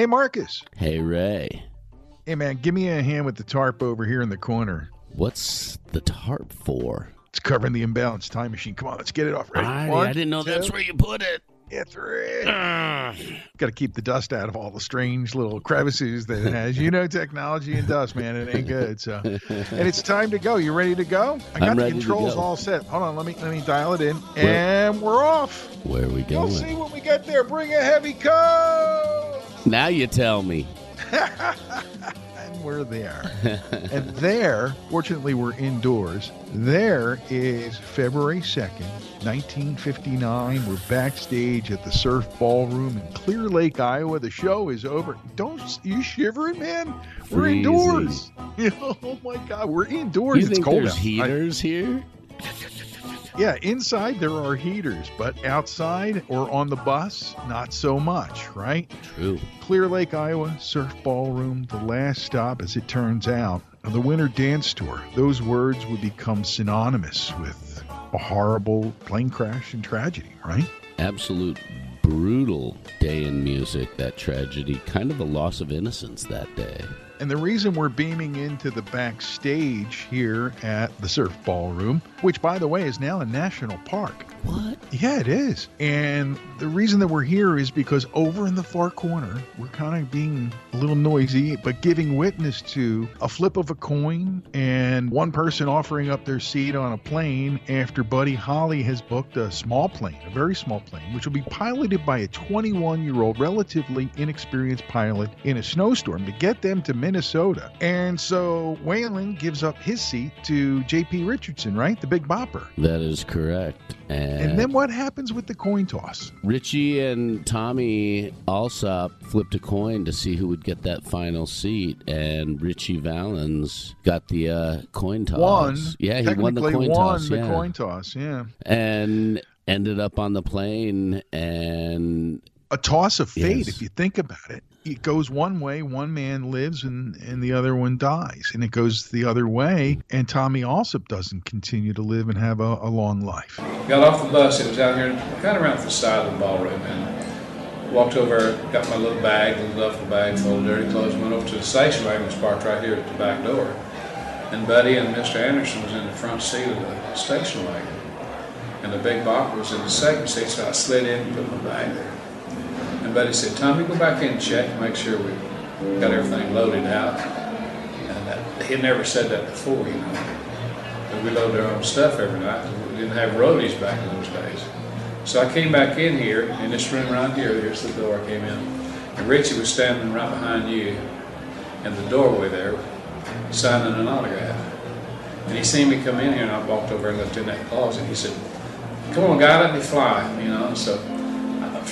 Hey, Marcus. Hey, Ray. Hey, man, give me a hand with the tarp over here in the corner. What's the tarp for? It's covering the imbalanced time machine. Come on, let's get it off. Ready? I, One, I didn't know two, that's where you put it. Yeah, three. Ah. Got to keep the dust out of all the strange little crevices that it has. You know, technology and dust, man, it ain't good. So, and it's time to go. You ready to go? I got the controls all set. Hold on, let me let me dial it in, and we're off. Where are we going? You'll see when we get there. Bring a heavy coat. Now you tell me. and we're there. and there, fortunately, we're indoors. There is February 2nd, 1959. We're backstage at the Surf Ballroom in Clear Lake, Iowa. The show is over. Don't you shivering, man? We're Freezing. indoors. oh my God, we're indoors. You it's think cold there's out. I- heaters here? Yeah, inside there are heaters, but outside or on the bus, not so much, right? True. Clear Lake, Iowa, Surf Ballroom, the last stop, as it turns out, of the Winter Dance Tour. Those words would become synonymous with a horrible plane crash and tragedy, right? Absolute brutal day in music, that tragedy. Kind of a loss of innocence that day. And the reason we're beaming into the backstage here at the Surf Ballroom, which, by the way, is now a national park. What? Yeah, it is. And the reason that we're here is because over in the far corner, we're kind of being a little noisy, but giving witness to a flip of a coin and one person offering up their seat on a plane after Buddy Holly has booked a small plane, a very small plane, which will be piloted by a 21 year old, relatively inexperienced pilot in a snowstorm to get them to Minnesota. And so Waylon gives up his seat to JP Richardson, right? The big bopper. That is correct. And, And then what happens with the coin toss? Ritchie and Tommy Allsup flipped a coin to see who would get that final seat, and Ritchie Valens got the uh, coin toss. Won. Yeah, he won the coin won toss. the yeah. coin toss, yeah. and ended up on the plane and A toss of fate, Yes. if you think about it. It goes one way, one man lives, and, and the other one dies. And it goes the other way, and Tommy Allsup doesn't continue to live and have a, a long life. Got off the bus, it was out here, kind of around the side of the ballroom, and walked over, got my little bag, little duffel bag full of dirty clothes, went over to the station wagon, was parked right here at the back door. And Buddy and Mr. Anderson was in the front seat of the station wagon. And the big bopper was in the second seat, so I slid in and put my bag there. And Buddy said, Tommy, go back in and check, make sure we got everything loaded out. And that, he had never said that before, you know. But we load our own stuff every night. We didn't have roadies back in those days. So I came back in here, in this room right here, here's the door I came in. And Ritchie was standing right behind you in the doorway there, signing an autograph. And he seen me come in here, and I walked over and looked in that closet. He said, Come on, guy, let me fly, you know. So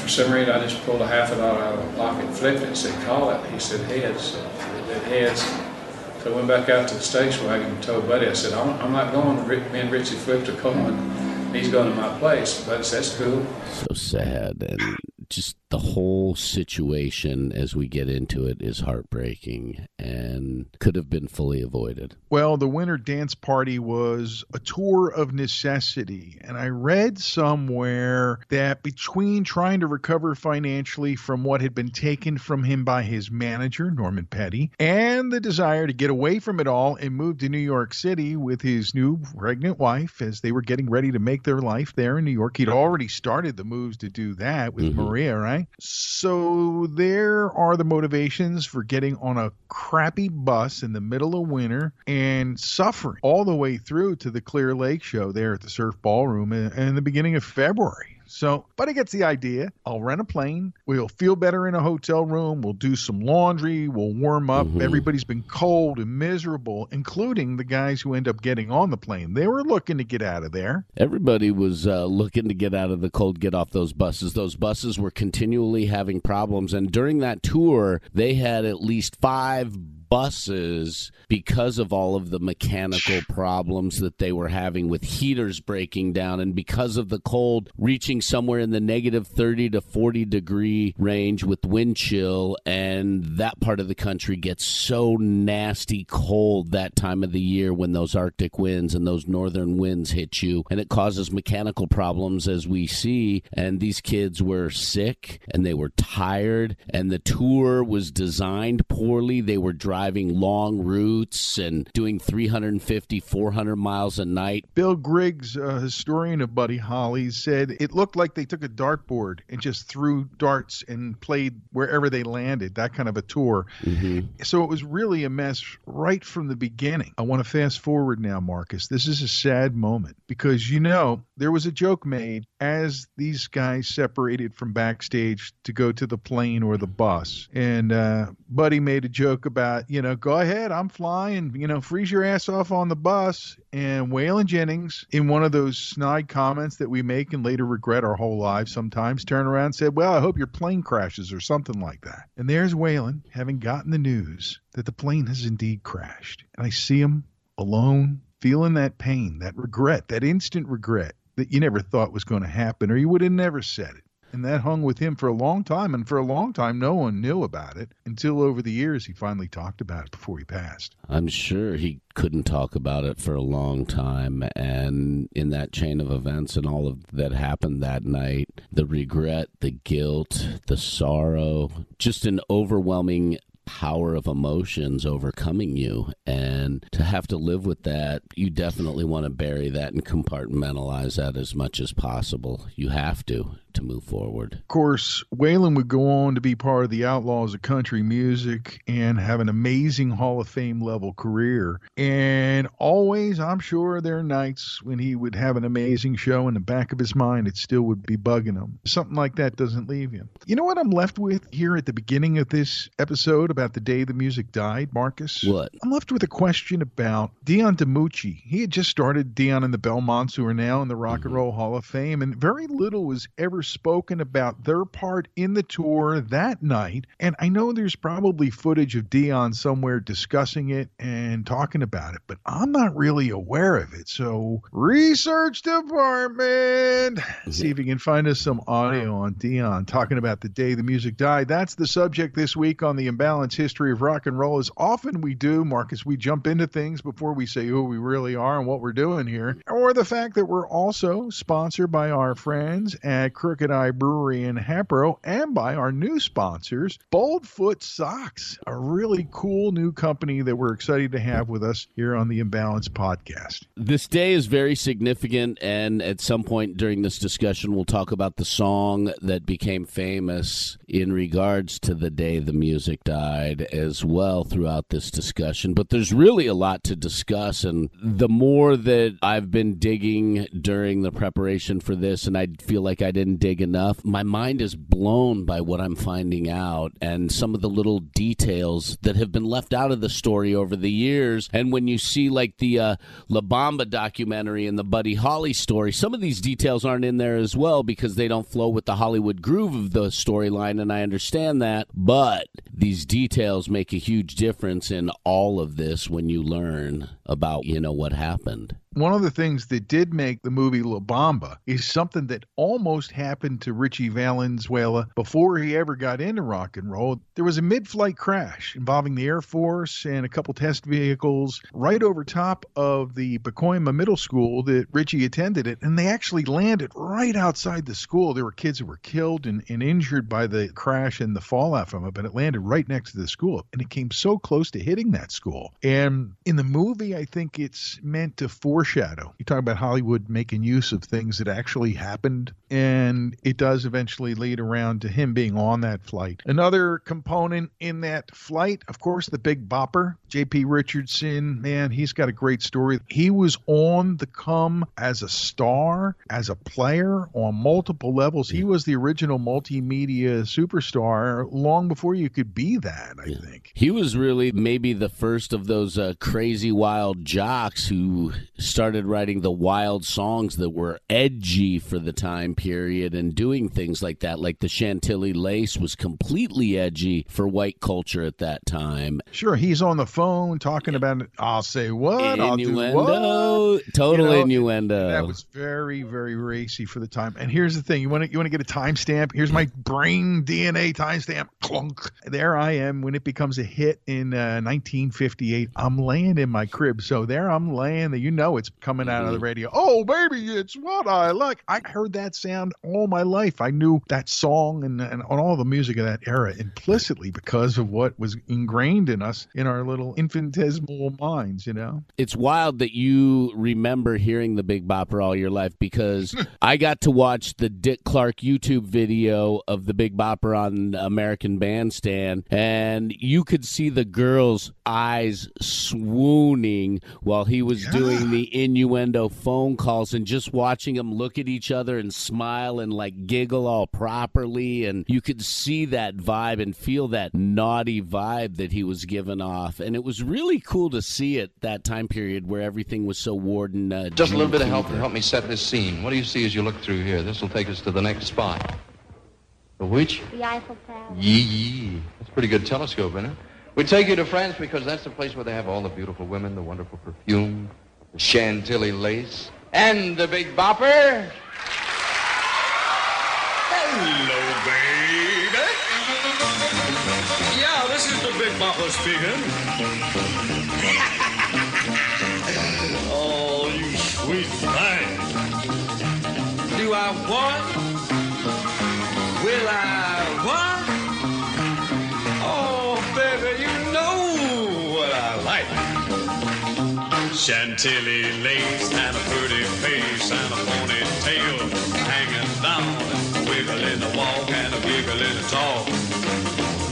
for some reason, I just pulled a half a dollar out of my pocket, and flipped it, and said, Call it. He said, Heads. It did heads. So I went back out to the station wagon and told Buddy, I said, I'm, I'm not going. Me and Ritchie flipped a coin. He's going to my place. Buddy said, that's cool. so sad and just the whole situation as we get into it is heartbreaking and could have been fully avoided Well, the Winter Dance Party was a tour of necessity. And I read somewhere that between trying to recover financially from what had been taken from him by his manager, Norman Petty, and the desire to get away from it all and move to New York City with his new pregnant wife as they were getting ready to make their life there in New York, he'd already started the moves to do that with Mhm. Maria, right? So there are the motivations for getting on a crappy bus in the middle of winter and suffering all the way through to the Clear Lake show there at the Surf Ballroom in, in the beginning of February. So, but gets the idea. I'll rent a plane. We'll feel better in a hotel room. We'll do some laundry. We'll warm up. Mhm. Everybody's been cold and miserable, including the guys who end up getting on the plane. They were looking to get out of there. everybody was uh, looking to get out of the cold get off those buses those buses were continually having problems and during that tour they had at least five buses because of all of the mechanical problems that they were having with heaters breaking down and because of the cold reaching somewhere in the negative 30 to 40 degree range with wind chill and that part of the country gets so nasty cold that time of the year when those arctic winds and those northern winds hit you and it causes mechanical problems as we see. And these kids were sick and they were tired and the tour was designed poorly. They were driving long routes and doing 350 400 miles a night Bill Griggs, a historian of Buddy Holly, said it looked like they took a dartboard and just threw darts and played wherever they landed, that kind of a tour. Mm-hmm. So it was really a mess right from the beginning. I want to fast forward now, Marcus. This is a sad moment because you know there was a joke made as these guys separated from backstage to go to the plane or the bus. And uh, Buddy made a joke about, you know, go ahead, I'm flying, you know, freeze your ass off on the bus. And Waylon Jennings, in one of those snide comments that we make and later regret our whole lives sometimes, turned around and said, Well, I hope your plane crashes or something like that. And there's Waylon having gotten the news that the plane has indeed crashed. And I see him alone, feeling that pain, that regret, that instant regret that you never thought was going to happen or you would have never said it. And that hung with him for a long time. And for a long time, no one knew about it until over the years he finally talked about it before he passed. I'm sure he couldn't talk about it for a long time. And in that chain of events and all of that happened that night, the regret, the guilt, the sorrow, just an overwhelming power of emotions overcoming you. And to have to live with that, you definitely want to bury that and compartmentalize that as much as possible. You have to to move forward. Of course, Waylon would go on to be part of the Outlaws of Country Music and have an amazing Hall of Fame level career. And always, I'm sure there are nights when he would have an amazing show in the back of his mind, it still would be bugging him. Something like that doesn't leave you. You know what I'm left with here at the beginning of this episode about the day the music died, Marcus? What? I'm left with a question about Dion DiMucci. He had just started Dion and the Belmonts, who are now in the Rock and mm-hmm. Roll Hall of Fame, and very little was ever spoken about their part in the tour that night. And I know there's probably footage of Dion somewhere discussing it and talking about it, but I'm not really aware of it. So, research department, see if you can find us some audio on Dion talking about the day the music died. That's the subject this week on the Imbalance History of Rock and Roll. As often we do, Marcus, we jump into things before we say who we really are and what we're doing here, or the fact that we're also sponsored by our friends at Crooked Eye Brewery in Hatboro and by our new sponsors, Boldfoot Socks, a really cool new company that we're excited to have with us here on the Imbalance podcast. This day is very significant, and at some point during this discussion, we'll talk about the song that became famous in regards to the day the music died as well throughout this discussion. But there's really a lot to discuss, and the more that I've been digging during the preparation for this, and I feel like I didn't dig enough. My mind is blown by what I'm finding out and some of the little details that have been left out of the story over the years. And when you see like the uh, La Bamba documentary and the Buddy Holly story, some of these details aren't in there as well because they don't flow with the Hollywood groove of the storyline. And I understand that. But these details make a huge difference in all of this when you learn about, you know, what happened. One of the things that did make the movie La Bamba is something that almost happened to Ritchie Valenzuela before he ever got into rock and roll. There was a mid flight crash involving the Air Force and a couple test vehicles right over top of the Pacoima Middle School that Ritchie attended it, and they actually landed right outside the school. There were kids who were killed and, and injured by the crash and the fallout from it, but it landed right next to the school, and it came so close to hitting that school. And in the movie, I think it's meant to force foreshadow. You talk about Hollywood making use of things that actually happened, and it does eventually lead around to him being on that flight. Another component in that flight, of course, the big bopper, J.P. Richardson. Man, he's got a great story. He was on the come as a star, as a player on multiple levels. He was the original multimedia superstar long before you could be that, I yeah. think. He was really maybe the first of those uh, crazy wild jocks who started writing the wild songs that were edgy for the time period and doing things like that. Like the Chantilly Lace was completely edgy for white culture at that time. Sure, he's on the phone talking about I'll say what, innuendo, I'll what. total you know, innuendo. That was very, very racy for the time. And here's the thing: you want to you want to get a timestamp? Here's my brain DNA timestamp. Clunk. There I am when it becomes a hit in uh, 1958. I'm laying in my crib, so there I'm laying. That you know it's coming out of the mm-hmm. radio. Oh baby, it's what I like. I heard that sound all my life. I knew that song and and all the music of that era implicitly because of what was ingrained in us in our little infinitesimal minds. You know, it's wild that you remember hearing the Big Bopper all your life because I got to watch the Dick Clark YouTube video of the Big Bopper on American Bandstand, and you could see the girl's eyes swooning while he was yeah. doing the innuendo phone calls and just watching them look at each other and smile and like giggle all properly. And you could see that vibe and feel that naughty vibe that he was giving off. And it was really cool to see it that time period where everything was so warden. Uh, just a little bit of help to help me set this scene. What do you see as you look through here? This will take us to the next spot. The which? The Eiffel Tower. Yee yee. That's a pretty good telescope, isn't it? We take you to France because that's the place where they have all the beautiful women, the wonderful perfume, Chantilly lace, and the Big Bopper. Hello, baby. Yeah, this is the Big Bopper speaking. oh, you sweet thing. Do I want? Chantilly lace and a pretty face and a ponytail hanging down, wiggling the walk and a wiggling the talk.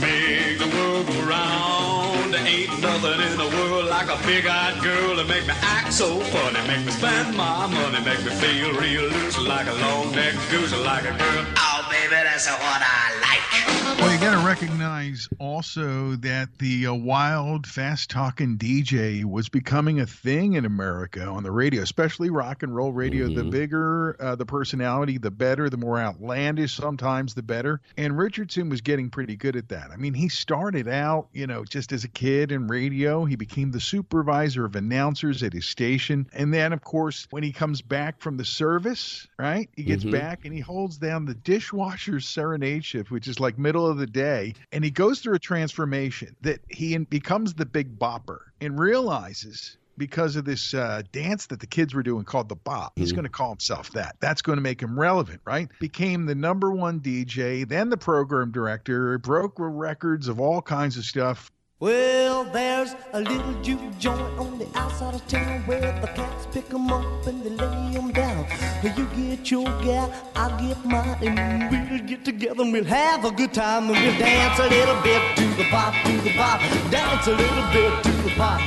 Make the world go round. Ain't nothing in the world like a big-eyed girl to make me act so funny, make me spend my money, make me feel real loose like a long-necked goose, like a girl. Oh, baby, that's what I like. Well, you got to recognize also that the uh, wild, fast talking DJ was becoming a thing in America on the radio, especially rock and roll radio. Mm-hmm. The bigger uh, the personality, the better, the more outlandish sometimes, the better. And Richardson was getting pretty good at that. I mean, he started out, you know, just as a kid in radio. He became the supervisor of announcers at his station. And then, of course, when he comes back from the service, right, he gets mm-hmm. back and he holds down the dishwasher serenade shift, which is like middle of the day. And he goes through a transformation that he becomes the big bopper and realizes because of this uh, dance that the kids were doing called the bop. He's mm-hmm. going to call himself that. That's going to make him relevant, right? Became the number one DJ, then the program director, broke records of all kinds of stuff. Well, there's a little juke joint on the outside of town where the cats pick 'em up and they lay 'em down. You get your gal, I get mine, and we'll get together and we'll have a good time and we'll dance a little bit to the pop, to the pop, dance a little bit to the pop.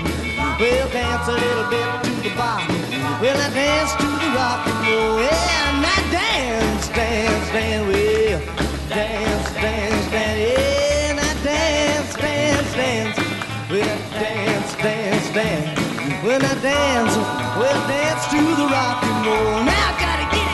We'll dance a little bit to the pop. We'll dance to the rock and roll. Yeah, and that dance, dance, dance, well, dance, dance, dance, dance, dance. When I dance, we'll dance to the rock and roll. Now I gotta get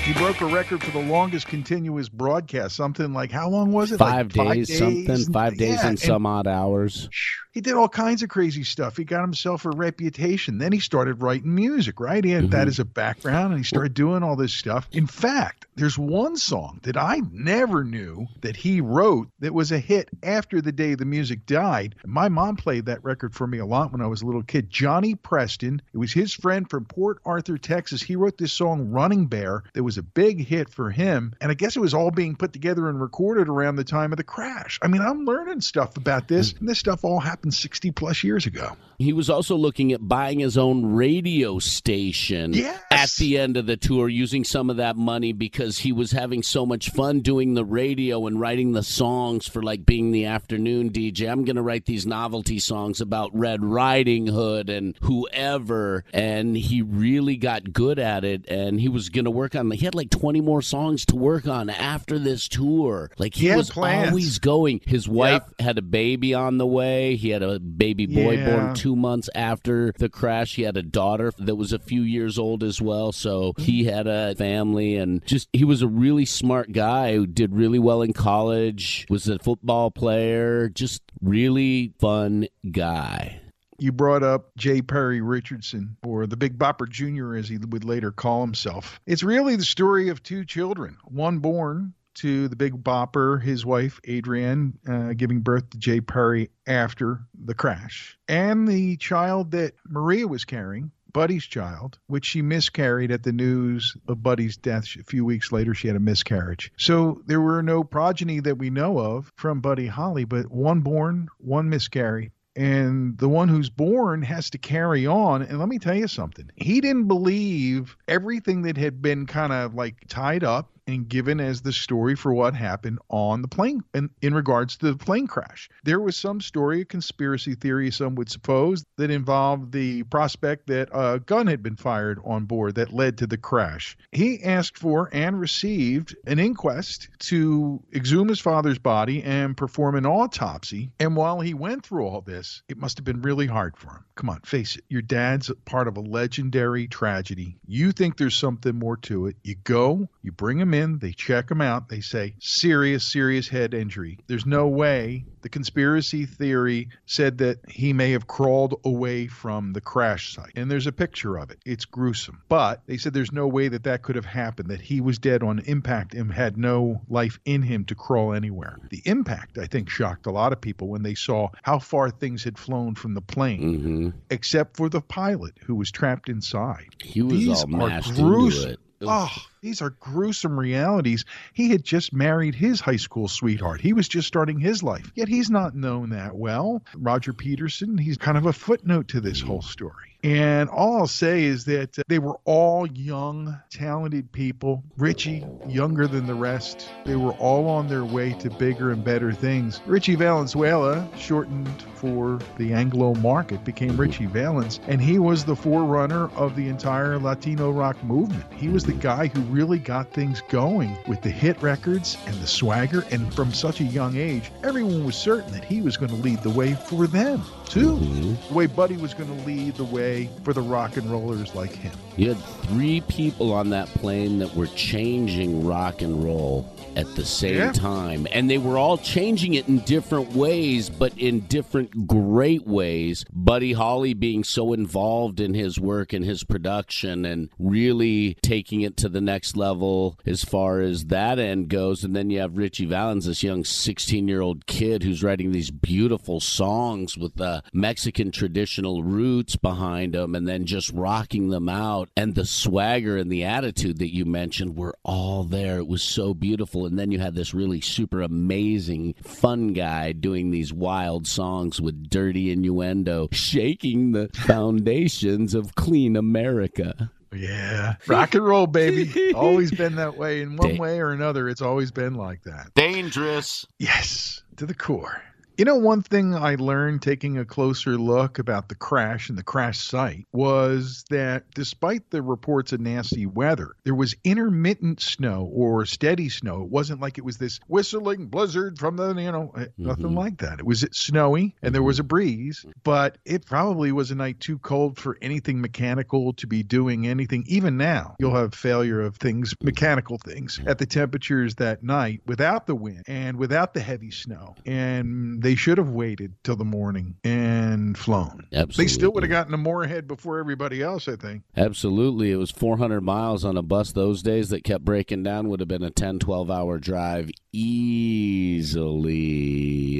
it. He broke a record for the longest continuous broadcast. Something like how long was it? Five, like days, five days, something. Five days yeah, and some odd hours. He did all kinds of crazy stuff. He got himself a reputation. Then he started writing music, right? He had mm-hmm. that as a background and he started doing all this stuff. In fact, there's one song that I never knew that he wrote that was a hit after the day the music died. My mom played that record for me a lot when I was a little kid. Johnny Preston, it was his friend from Port Arthur, Texas. He wrote this song, Running Bear, that was a big hit for him. And I guess it was all being put together and recorded around the time of the crash. I mean, I'm learning stuff about this, and this stuff all happened happened 60 plus years ago. He was also looking at buying his own radio station Yes. at the end of the tour, using some of that money because he was having so much fun doing the radio and writing the songs for like being the afternoon DJ. I'm going to write these novelty songs about Red Riding Hood and whoever. And he really got good at it. And he was going to work on, he had like 20 more songs to work on after this tour. Like he, He was plans. always going. His wife had a baby on the way. He had a baby boy Yeah. born two months after the crash. He had a daughter that was a few years old as well. So he had a family and just, he was a really smart guy who did really well in college, was a football player, just really fun guy. You brought up J. Perry Richardson, or the Big Bopper Jr., as he would later call himself. It's really the story of two children, one born to the Big Bopper, his wife, Adrienne, uh, giving birth to Jay Perry after the crash, and the child that Maria was carrying. Buddy's child, which she miscarried at the news of Buddy's death. A few weeks later, she had a miscarriage. So there were no progeny that we know of from Buddy Holly, but one born, one miscarried and the one who's born has to carry on. And let me tell you something. He didn't believe everything that had been kind of like tied up and given as the story for what happened on the plane in, in regards to the plane crash. There was some story, a conspiracy theory, some would suppose, that involved the prospect that a gun had been fired on board that led to the crash. He asked for and received an inquest to exhume his father's body and perform an autopsy. And while he went through all this, it must have been really hard for him. Come on, face it. Your dad's part of a legendary tragedy. You think there's something more to it. You go, you bring him in, they check him out, they say, serious, serious head injury. There's no way. The conspiracy theory said that he may have crawled away from the crash site. And there's a picture of it. It's gruesome. But they said there's no way that that could have happened, that he was dead on impact and had no life in him to crawl anywhere. The impact, I think, shocked a lot of people when they saw how far things had flown from the plane, hmm except for the pilot who was trapped inside. He was These all mashed gruesome. into it. Oh, these are gruesome realities. He had just married his high school sweetheart. He was just starting his life. Yet he's not known that well. Roger Peterson, he's kind of a footnote to this whole story. And all I'll say is that uh, they were all young, talented people. Ritchie, younger than the rest. They were all on their way to bigger and better things. Ritchie Valenzuela, shortened for the Anglo market, became Ritchie Valens, and he was the forerunner of the entire Latino rock movement. He was the guy who really got things going with the hit records and the swagger. And from such a young age, everyone was certain that he was going to lead the way for them, too. Mm-hmm. The way Buddy was going to lead the way for the rock and rollers like him. You had three people on that plane that were changing rock and roll at the same Yeah. time. And they were all changing it in different ways, but in different great ways. Buddy Holly being so involved in his work and his production and really taking it to the next level as far as that end goes. And then you have Ritchie Valens, this young 16 year old kid who's writing these beautiful songs with the Mexican traditional roots behind them and then just rocking them out. And the swagger and the attitude that you mentioned were all there. It was so beautiful. And then you had this really super amazing, fun guy doing these wild songs with dirty innuendo, shaking the foundations of clean America. Yeah. Rock and roll, baby. always been that way. In one Dang. way or another, it's always been like that. Dangerous. Yes, to the core. You know, one thing I learned taking a closer look about the crash and the crash site was that despite the reports of nasty weather, there was intermittent snow or steady snow. It wasn't like it was this whistling blizzard from the, you know, eh, nothing Mhm. like that. It was snowy and there was a breeze, but it probably was a night too cold for anything mechanical to be doing anything. Even now, you'll have failure of things, mechanical things, at the temperatures that night without the wind and without the heavy snow. And they should have waited till the morning and flown. Absolutely. They still would have gotten to Moorhead before everybody else, I think. Absolutely. It was 400 miles on a bus those days that kept breaking down, would have been a 10, 12 hour drive easily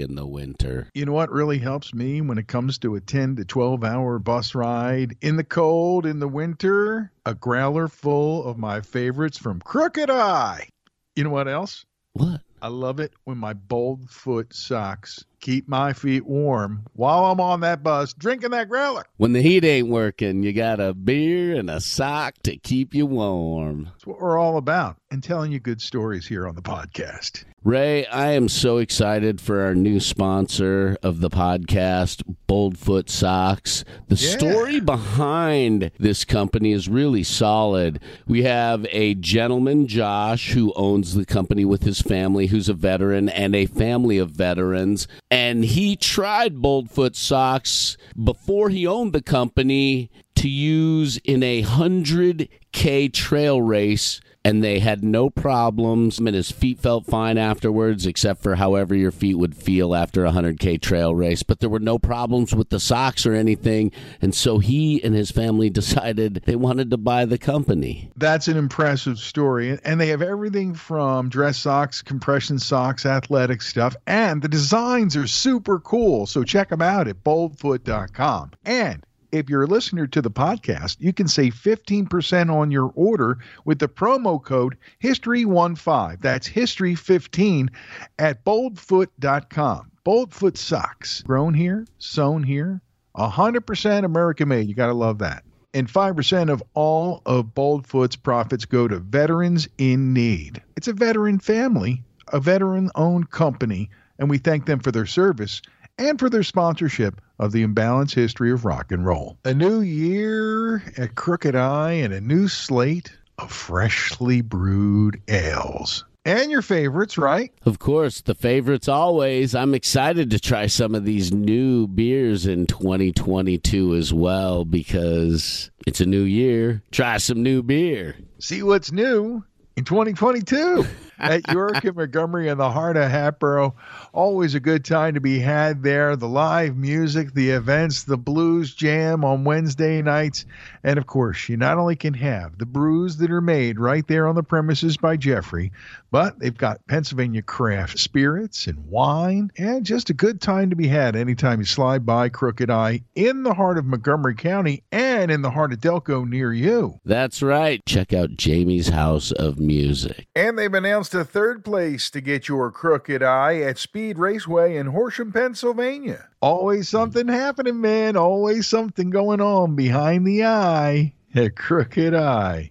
in the winter. You know what really helps me when it comes to a 10 to 12 hour bus ride in the cold, in the winter? A growler full of my favorites from Crooked Eye. You know what else? What? I love it when my Boldfoot socks keep my feet warm while I'm on that bus drinking that growler. When the heat ain't working, you got a beer and a sock to keep you warm. That's what we're all about and telling you good stories here on the podcast. Ray, I am so excited for our new sponsor of the podcast, Boldfoot Socks. The Yeah. story behind this company is really solid. We have a gentleman, Josh, who owns the company with his family, who's a veteran, and a family of veterans. And he tried Boldfoot Socks before he owned the company to use in a 100K trail race and they had no problems and his feet felt fine afterwards except for however your feet would feel after a 100k trail race but there were no problems with the socks or anything and so he and his family decided they wanted to buy the company That's an impressive story. And they have everything from dress socks, compression socks, athletic stuff, and the designs are super cool. So check them out at boldfoot.com. And if you're a listener to the podcast, you can save 15% on your order with the promo code HISTORY15. That's HISTORY15 at boldfoot.com. Boldfoot socks, grown here, sewn here, 100% American made. You got to love that and 5% of all of Boldfoot's profits go to veterans in need. It's a veteran family, a veteran owned company, and we thank them for their service and for their sponsorship of the imbalanced history of rock and roll. A new year at Crooked Eye and a new slate of freshly brewed ales. And your favorites, right? of course the favorites always i'm excited to try some of these new beers in 2022 as well because it's a new year try some new beer see what's new in 2022 at York and Montgomery in the heart of Hatboro. Always a good time to be had there. The live music, the events, the blues jam on Wednesday nights. And of course, you not only can have the brews that are made right there on the premises by Jeffrey, but they've got Pennsylvania craft spirits and wine, and just a good time to be had anytime you slide by Crooked Eye in the heart of Montgomery County and in the heart of Delco near you. that's right check out Jamey's house of music And they've announced a third place to get your crooked eye at Speed Raceway in Horsham, Pennsylvania. Always something happening, man. Always something going on behind the eye at Crooked Eye.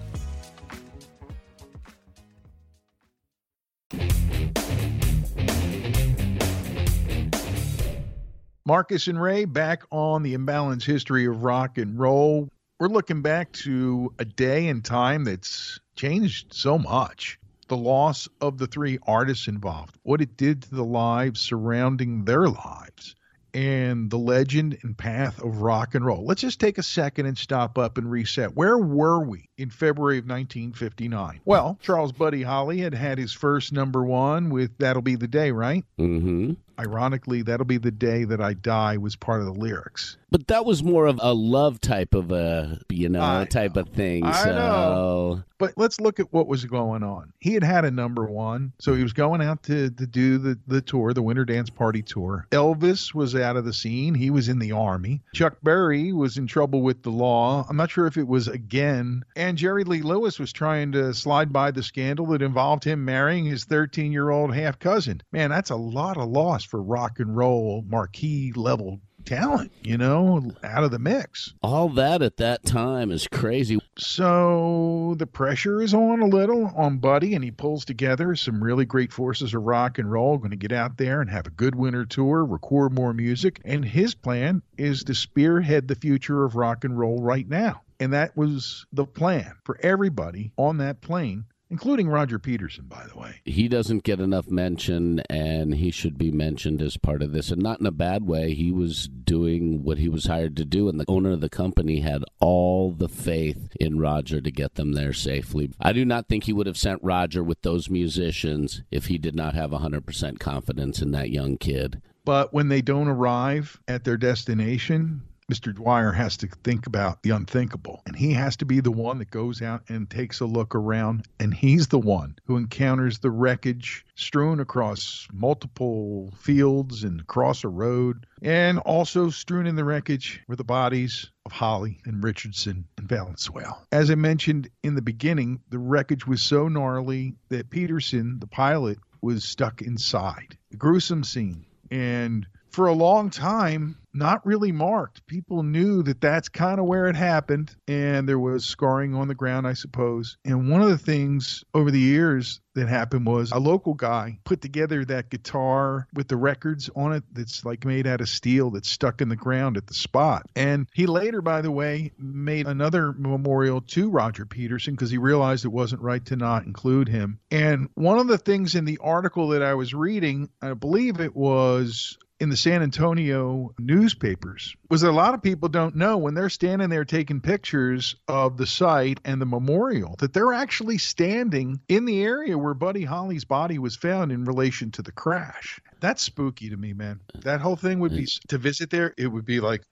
Marcus and Ray back on the imbalanced history of rock and roll. We're looking back to a day and time that's changed so much. The loss of the three artists involved, what it did to the lives surrounding their lives, and the legend and path of rock and roll. Let's just take a second and stop up and reset. Where were we in February of 1959? Well, Charles Buddy Holly had had his first number one with That'll Be the Day, right? mm-hmm Ironically, that'll be the day that I die was part of the lyrics. But that was more of a love type of a, you know, I type of thing. I so know. But let's look at what was going on. He had had a number one, so he was going out to, to do the, the tour, the Winter Dance Party tour. Elvis was out of the scene. He was in the army. Chuck Berry was in trouble with the law. I'm not sure if it was again. And Jerry Lee Lewis was trying to slide by the scandal that involved him marrying his 13 year old half cousin. Man, that's a lot of loss for rock and roll marquee level talent, you know, out of the mix. all that at that time is crazy. So the pressure is on a little on Buddy, and he pulls together some really great forces of rock and roll. Going to get out there and have a good winter tour, record more music, and his plan is to spearhead the future of rock and roll right now. And that was the plan for everybody on that plane, including Roger Peterson, by the way. He doesn't get enough mention, and he should be mentioned as part of this, and not in a bad way. He was doing what he was hired to do, and the owner of the company had all the faith in Roger to get them there safely. I do not think he would have sent Roger with those musicians if he did not have 100% confidence in that young kid. But when they don't arrive at their destination, Mr. Dwyer has to think about the unthinkable. And he has to be the one that goes out and takes a look around. And he's the one who encounters the wreckage strewn across multiple fields and across a road. And also strewn in the wreckage were the bodies of Holly and Richardson and Valenzuela. As I mentioned in the beginning, the wreckage was so gnarly that Peterson, the pilot, was stuck inside. A gruesome scene. And for a long time, not really marked. People knew that that's kind of where it happened, and there was scarring on the ground, I suppose. And one of the things over the years that happened was a local guy put together that guitar with the records on it that's like made out of steel that's stuck in the ground at the spot. And he later, by the way, made another memorial to Roger Peterson because he realized it wasn't right to not include him. And one of the things in the article that I was reading, I believe it was in the San Antonio newspapers was that a lot of people don't know when they're standing there taking pictures of the site and the memorial that they're actually standing in the area where Buddy Holly's body was found in relation to the crash. That's spooky to me, man. That whole thing would be to visit there, it would be like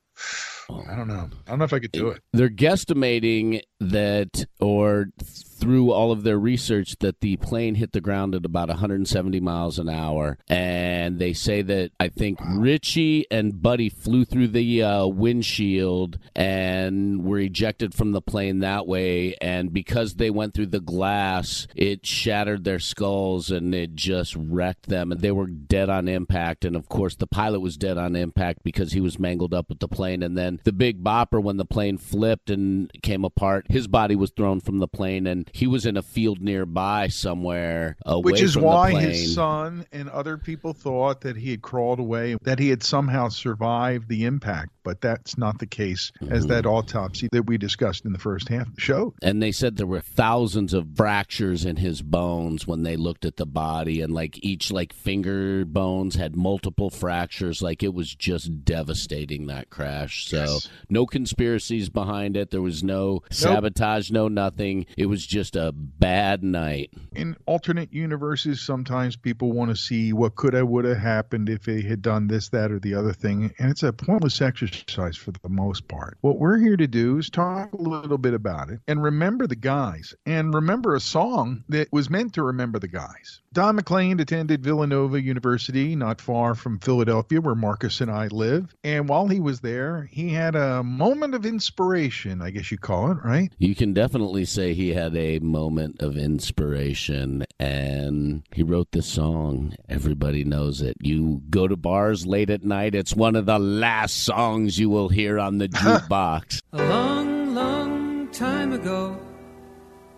I don't know. I don't know if I could do it. They're guesstimating that, or through all of their research, that the plane hit the ground at about 170 miles an hour. And they say that I think Ritchie and Buddy flew through the uh, windshield and were ejected from the plane that way. And because they went through the glass, it shattered their skulls and it just wrecked them. And they were dead on impact. And of course, the pilot was dead on impact because he was mangled up with the plane. And then the big bopper, when the plane flipped and came apart, his body was thrown from the plane and he was in a field nearby somewhere away Which is from why the plane. his son and other people thought that he had crawled away, that he had somehow survived the impact. But that's not the case, as Mm-hmm. that autopsy that we discussed in the first half of the show. and they said there were thousands of fractures in his bones when they looked at the body and like each like finger bones had multiple fractures like it was just devastating that crash so Yes. no conspiracies behind it there was no sabotage no nothing it was just a bad night in alternate universes, sometimes people want to see what could have, would have happened if they had done this, that, or the other thing. And it's a pointless exercise for the most part. What we're here to do is talk a little bit about it and remember the guys and remember a song that was meant to remember the guys. Don McLean attended Villanova University, not far from Philadelphia, where Marcus and I live. And while he was there, he had a moment of inspiration, I guess you call it, right? you can definitely say he had a moment of inspiration and he wrote this song everybody knows it you go to bars late at night it's one of the last songs you will hear on the jukebox A long, long time ago,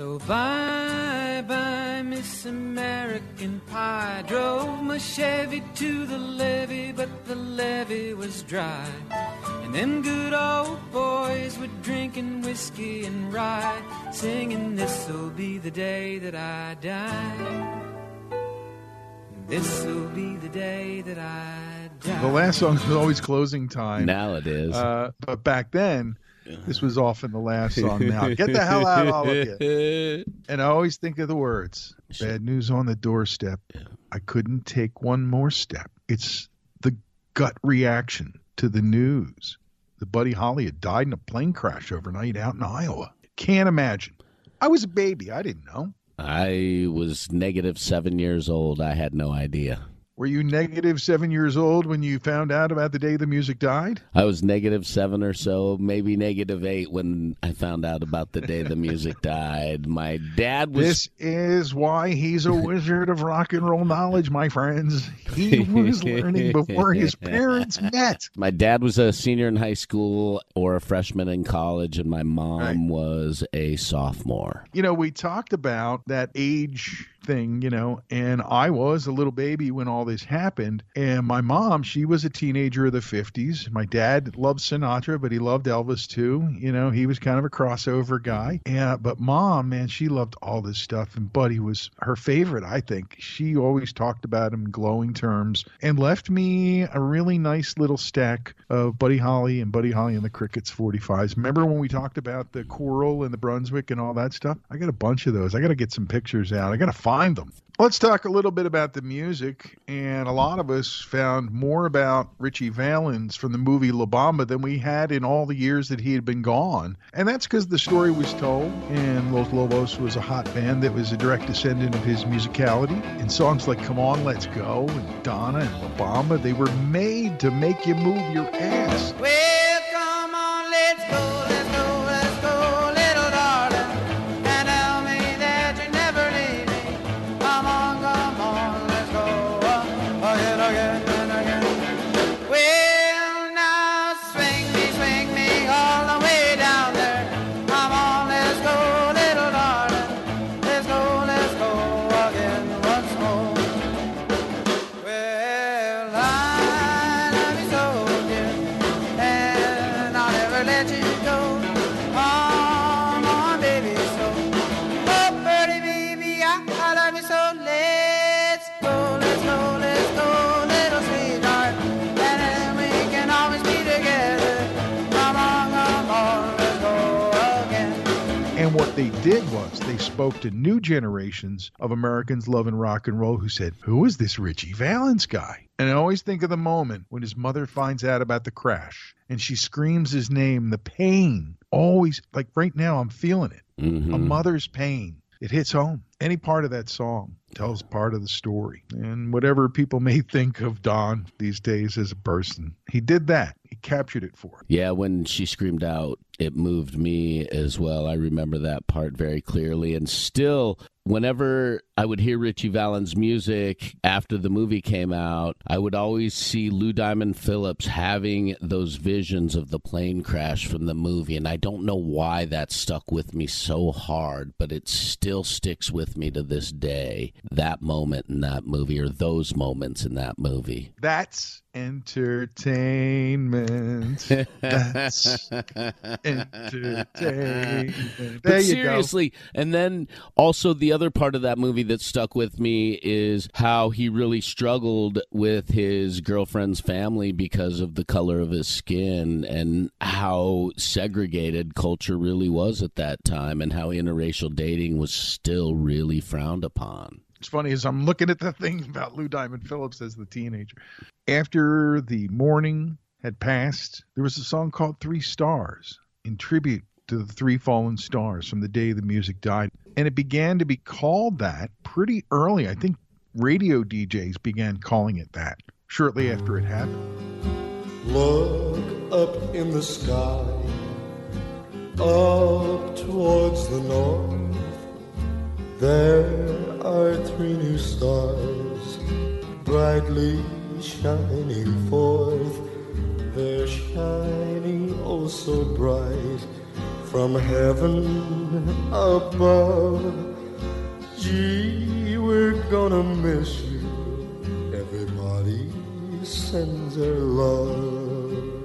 So bye bye, Miss American Pie. Drove my Chevy to the levee, but the levee was dry. And them good old boys were drinking whiskey and rye, singing, This'll be the day that I die. This'll be the day that I die. The last song was always closing time. Now it is. Uh, but back then, this was often the last song. Now, get the hell out, all of you. And I always think of the words bad news on the doorstep. I couldn't take one more step. It's the gut reaction to the news. that Buddy Holly had died in a plane crash overnight out in Iowa. Can't imagine. I was a baby. I didn't know. I was negative seven years old. I had no idea. Were you negative seven years old when you found out about the day the music died? I was negative seven or so, maybe negative eight when I found out about the day the music died. My dad was. This is why he's a wizard of rock and roll knowledge, my friends. He was learning before his parents met. My dad was a senior in high school or a freshman in college, and my mom Right. was a sophomore. You know, we talked about that age thing, you know, and I was a little baby when all this happened. And my mom, she was a teenager of the 50s. My dad loved Sinatra, but he loved Elvis too. You know, he was kind of a crossover guy. Yeah, but mom, man, she loved all this stuff. And Buddy was her favorite, I think. She always talked about him in glowing terms and left me a really nice little stack of Buddy Holly and Buddy Holly and the Crickets 45s. Remember when we talked about the Coral and the Brunswick and all that stuff? I got a bunch of those. I got to get some pictures out. I got to find them. Let's talk a little bit about the music. And a lot of us found more about Ritchie Valens from the movie La Bamba than we had in all the years that he had been gone. And that's because the story was told, and Los Lobos was a hot band that was a direct descendant of his musicality. And songs like Come On, Let's Go, and Donna and La Bamba, they were made to make you move your ass. Spoke to new generations of Americans loving rock and roll who said, Who is this Ritchie Valens guy? And I always think of the moment when his mother finds out about the crash and she screams his name, the pain. Always, like right now, I'm feeling it. Mhm. A mother's pain. It hits home. Any part of that song tells part of the story. And whatever people may think of Don these days as a person, he did that. He captured it for us. Yeah, when she screamed out, it moved me as well. I remember that part very clearly. And still, whenever I would hear Ritchie Valens' music after the movie came out, I would always see Lou Diamond Phillips having those visions of the plane crash from the movie. And I don't know why that stuck with me so hard, but it still sticks with me to this day. That moment in that movie, or those moments in that movie. That's entertainment. That's entertainment. There But seriously, and then also the other part of that movie that stuck with me is how he really struggled with his girlfriend's family because of the color of his skin and how segregated culture really was at that time and how interracial dating was still really frowned upon. It's funny as I'm looking at the thing about Lou Diamond Phillips as the teenager. After the morning had passed, there was a song called Three Stars in tribute to the three fallen stars from the day the music died. And it began to be called that pretty early. I think radio DJs began calling it that. shortly after it happened. Look up in the sky, up towards the north. There are three new stars, brightly shining forth. They're shining oh so bright from heaven above. Gee, we're gonna miss you. Everybody sends their love.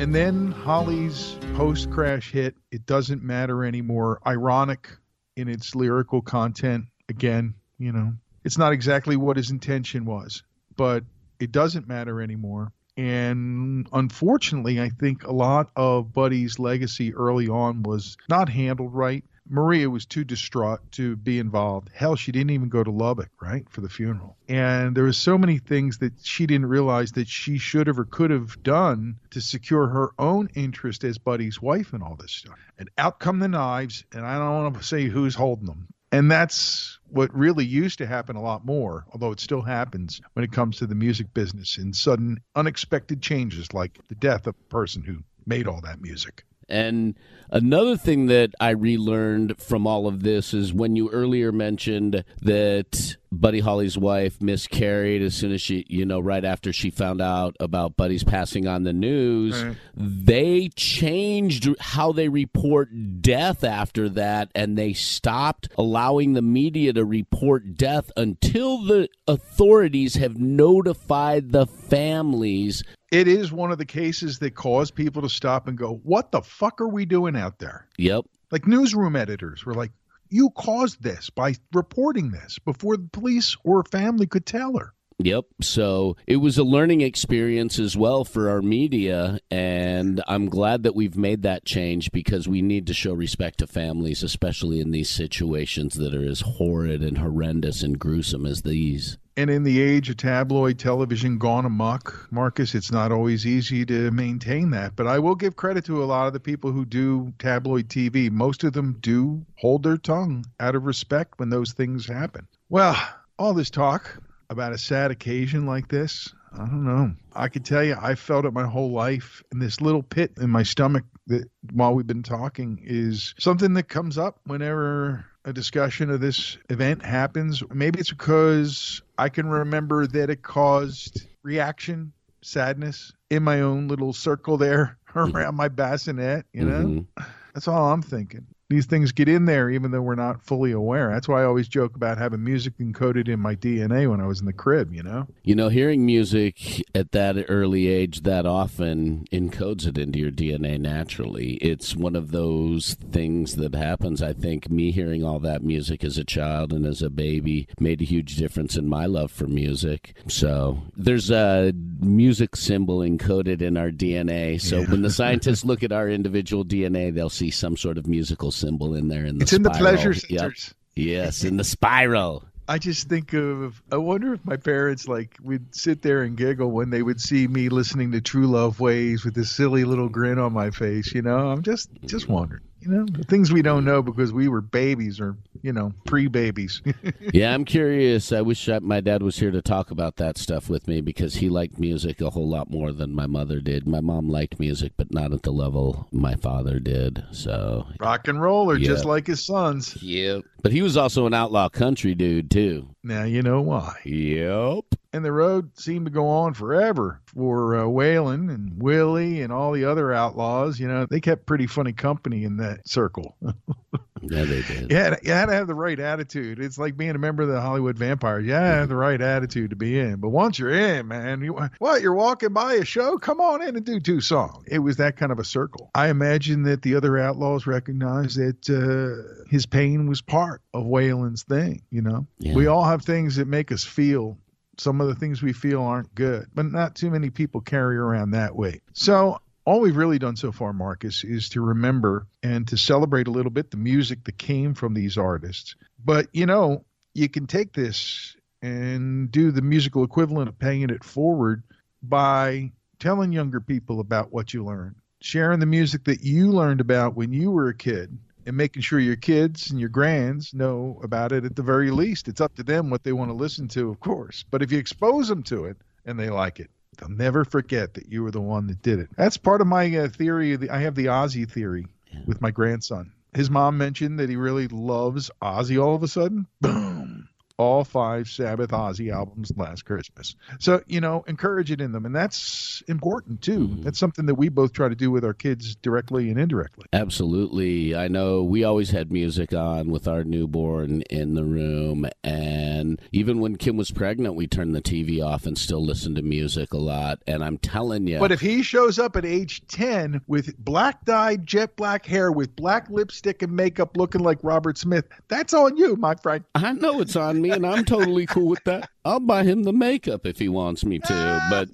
And then Holly's post crash hit, It Doesn't Matter Anymore, ironic in its lyrical content. Again, you know, it's not exactly what his intention was, but it doesn't matter anymore. And unfortunately, I think a lot of Buddy's legacy early on was not handled right. Maria was too distraught to be involved. Hell, she didn't even go to Lubbock, right, for the funeral. And there was so many things that she didn't realize that she should have or could have done to secure her own interest as Buddy's wife and all this stuff. And out come the knives, and I don't want to say who's holding them. And that's what really used to happen a lot more, although it still happens when it comes to the music business in sudden, unexpected changes like the death of a person who made all that music. And another thing that I relearned from all of this is when you earlier mentioned that Buddy Holly's wife miscarried as soon as she, you know, right after she found out about Buddy's passing on the news, Right. they changed how they report death after that and they stopped allowing the media to report death until the authorities have notified the families It is one of the cases that cause people to stop and go, What the fuck are we doing out there? Yep. Like newsroom editors were like, You caused this by reporting this before the police or family could tell her. Yep. So it was a learning experience as well for our media. And I'm glad that we've made that change because we need to show respect to families, especially in these situations that are as horrid and horrendous and gruesome as these. And in the age of tabloid television gone amok, Marcus, it's not always easy to maintain that. But I will give credit to a lot of the people who do tabloid TV. Most of them do hold their tongue out of respect when those things happen. Well, all this talk about a sad occasion like this, I don't know. I could tell you, I felt it my whole life. And this little pit in my stomach that while we've been talking is something that comes up whenever a discussion of this event happens. Maybe it's because I can remember that it caused reaction, sadness in my own little circle there around my bassinet, you know? Mhm. That's all I'm thinking. These things get in there even though we're not fully aware. That's why I always joke about having music encoded in my DNA when I was in the crib, you know? You know, hearing music at that early age that often encodes it into your DNA naturally. It's one of those things that happens. I think me hearing all that music as a child and as a baby made a huge difference in my love for music. So there's a music symbol encoded in our DNA. So when the scientists look at our individual DNA, they'll see some sort of musical symbol in there. In the It's in the spiral. pleasure Yep. centers. Yes, in the spiral. I just think of I wonder if my parents like would sit there and giggle when they would see me listening to True Love Ways with this silly little grin on my face, you know? I'm just just wondering. You know, the things we don't know because we were babies or, you know, pre-babies. yeah, I'm curious. I wish I, my dad was here to talk about that stuff with me because he liked music a whole lot more than my mother did. My mom liked music, but not at the level my father did. So, Rock and roller Yeah. just like his sons. yep. But he was also an outlaw country dude too. Now you know why. Yep. and the road seemed to go on forever for uh, Waylon and Willie and all the other outlaws. You know, they kept pretty funny company in that circle. Yeah, they did. you, had to, you had to have the right attitude. It's like being a member of the Hollywood Vampires. Yeah, to have the right attitude to be in. But once you're in, man, you what? You're walking by a show? Come on in and do two songs. It was that kind of a circle. I imagine that the other outlaws recognized that uh, his pain was part of Waylon's thing. You know, Yeah. we all have things that make us feel some of the things we feel aren't good, but not too many people carry around that weight. So, all we've really done so far, Marcus, is to remember and to celebrate a little bit the music that came from these artists. But, you know, you can take this and do the musical equivalent of paying it forward by telling younger people about what you learned, sharing the music that you learned about when you were a kid, and making sure your kids and your grands know about it at the very least. It's up to them what they want to listen to, of course. But if you expose them to it and they like it. They'll never forget that you were the one that did it. That's part of my uh, theory. I have the Ozzy theory with my grandson. His mom mentioned that he really loves Ozzy all of a sudden. Boom. All five Sabbath Ozzy albums last Christmas. So, you know, encourage it in them. And that's important too. Mm-hmm. That's something that we both try to do with our kids directly and indirectly. Absolutely. I know we always had music on with our newborn in the room. And even when Kim was pregnant, we turned the TV off and still listened to music a lot. And I'm telling you. But if he shows up at age 10 with black dyed, jet black hair, with black lipstick and makeup looking like Robert Smith, that's on you, my friend. I know it's on me, and I'm totally cool with that. I'll buy him the makeup if he wants me to, but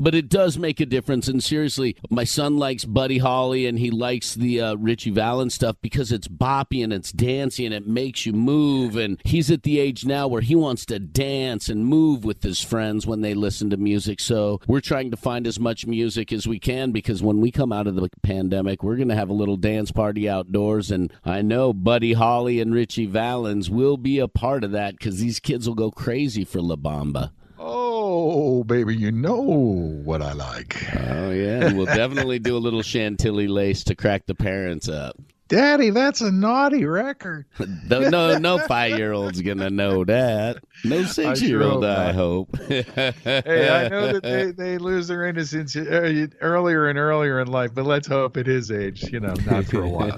but it does make a difference. And seriously, my son likes Buddy Holly, and he likes the uh, Ritchie Valens stuff because it's boppy and it's dancey and it makes you move. And he's at the age now where he wants to dance and move with his friends when they listen to music. So we're trying to find as much music as we can because when we come out of the pandemic, we're going to have a little dance party outdoors. And I know Buddy Holly and Ritchie Valens will be a part of that because these kids will go crazy for La Bamba. Oh, baby, you know what I like. Oh, yeah. And we'll definitely do a little Chantilly lace to crack the parents up. Daddy, that's a naughty record. no, no, no five year old's going to know that. No six year old, I, hope. hey, I know that they, they lose their innocence uh, earlier and earlier in life, but let's hope at his age, you know, not for a while.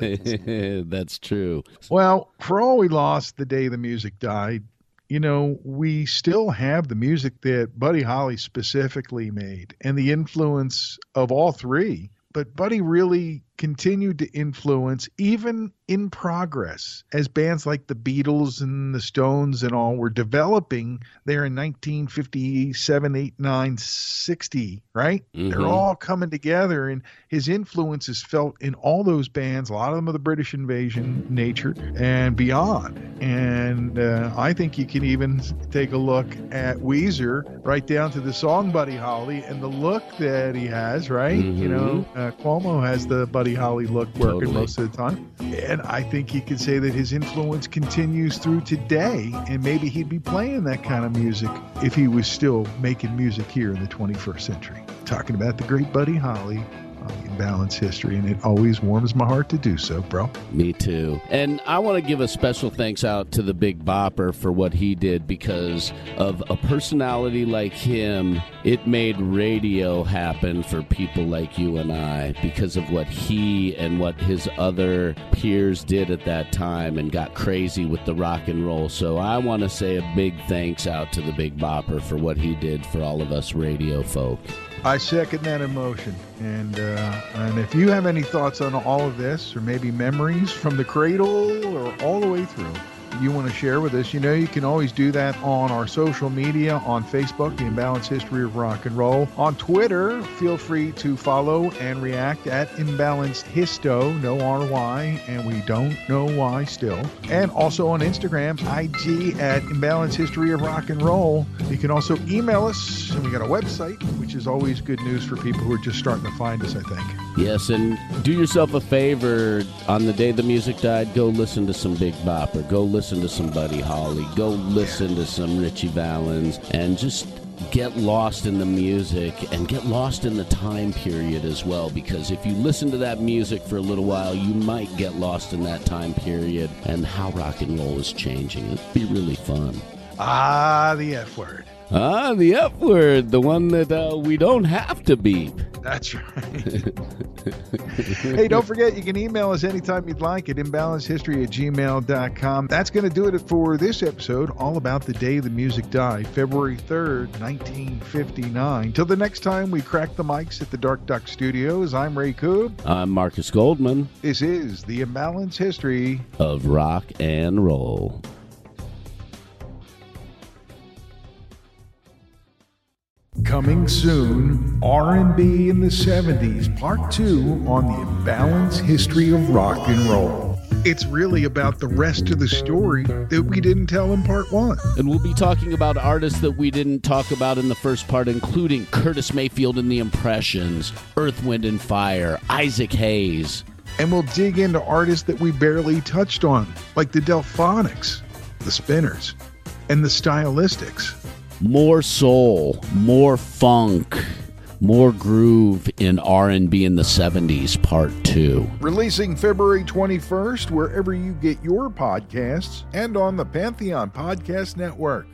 That's true. Well, for all we lost the day the music died, you know, we still have the music that Buddy Holly specifically made and the influence of all three. But Buddy really continued to influence, even in progress, as bands like the Beatles and the Stones and all were developing there in 1957, 8, 9, 60, right? They're Mhm. all coming together, and his influence is felt in all those bands. A lot of them of the British invasion nature and beyond. And uh, I think you can even take a look at Weezer, right down to the song Buddy Holly and the look that he has, right? You know, uh, Cuomo has the Buddy Holly look working Totally. most of the time. And I think you could say that his influence continues through today. And maybe he'd be playing that kind of music if he was still making music here in the 21st century. Talking about the great Buddy Holly Uh, on the Imbalance History. And it always warms my heart to do so, bro. Me too. And I want to give a special thanks out to the Big Bopper for what he did because of a personality like him. It made radio happen for people like you and I because of what he and what his other peers did at that time and got crazy with the rock and roll. So I want to say a big thanks out to the Big Bopper for what he did for all of us radio folk. I second that emotion. And uh, and if you have any thoughts on all of this, or maybe memories from the cradle or all the way through, you want to share with us, you know, you can always do that on our social media on Facebook, The Imbalanced History of Rock and Roll. On Twitter, feel free to follow and react at Imbalanced Histo, no RY, and we don't know why still. And also on Instagram, IG at Imbalanced History of Rock and Roll. You can also email us, and we got a website, which is always good news for people who are just starting to find us, I think. Yes, and do yourself a favor. On the day the music died, go listen to some Big Bopper. Go listen to some Buddy Holly. Go listen to some Ritchie Valens. And just get lost in the music and get lost in the time period as well. Because if you listen to that music for a little while, you might get lost in that time period and how rock and roll is changing. It'd be really fun. Ah, the F word. Ah, the F word, the one that uh, we don't have to beep. That's right. hey, don't forget, you can email us anytime you'd like at imbalancedhistory at gmail.com. That's going to do it for this episode, all about the day the music died, February 3rd, 1959. Till the next time we crack the mics at the Dark Duck Studios, I'm Ray Coob. I'm Marcus Goldman This is the Imbalanced History. of Rock and Roll. Coming soon, R&B in the 70s, Part 2 on the imbalanced history of rock and roll. It's really about the rest of the story that we didn't tell in Part 1. And we'll be talking about artists that we didn't talk about in the first part, including Curtis Mayfield and the Impressions, Earth, Wind, and Fire, Isaac Hayes. And we'll dig into artists that we barely touched on, like the Delfonics, the Spinners, and the Stylistics. More soul, more funk, more groove in R&B in the 70s part 2. Releasing February 21st, wherever you get your podcasts and on the Pantheon Podcast Network.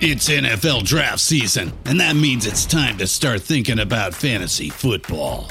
It's NFL draft season, and that means it's time to start thinking about fantasy football.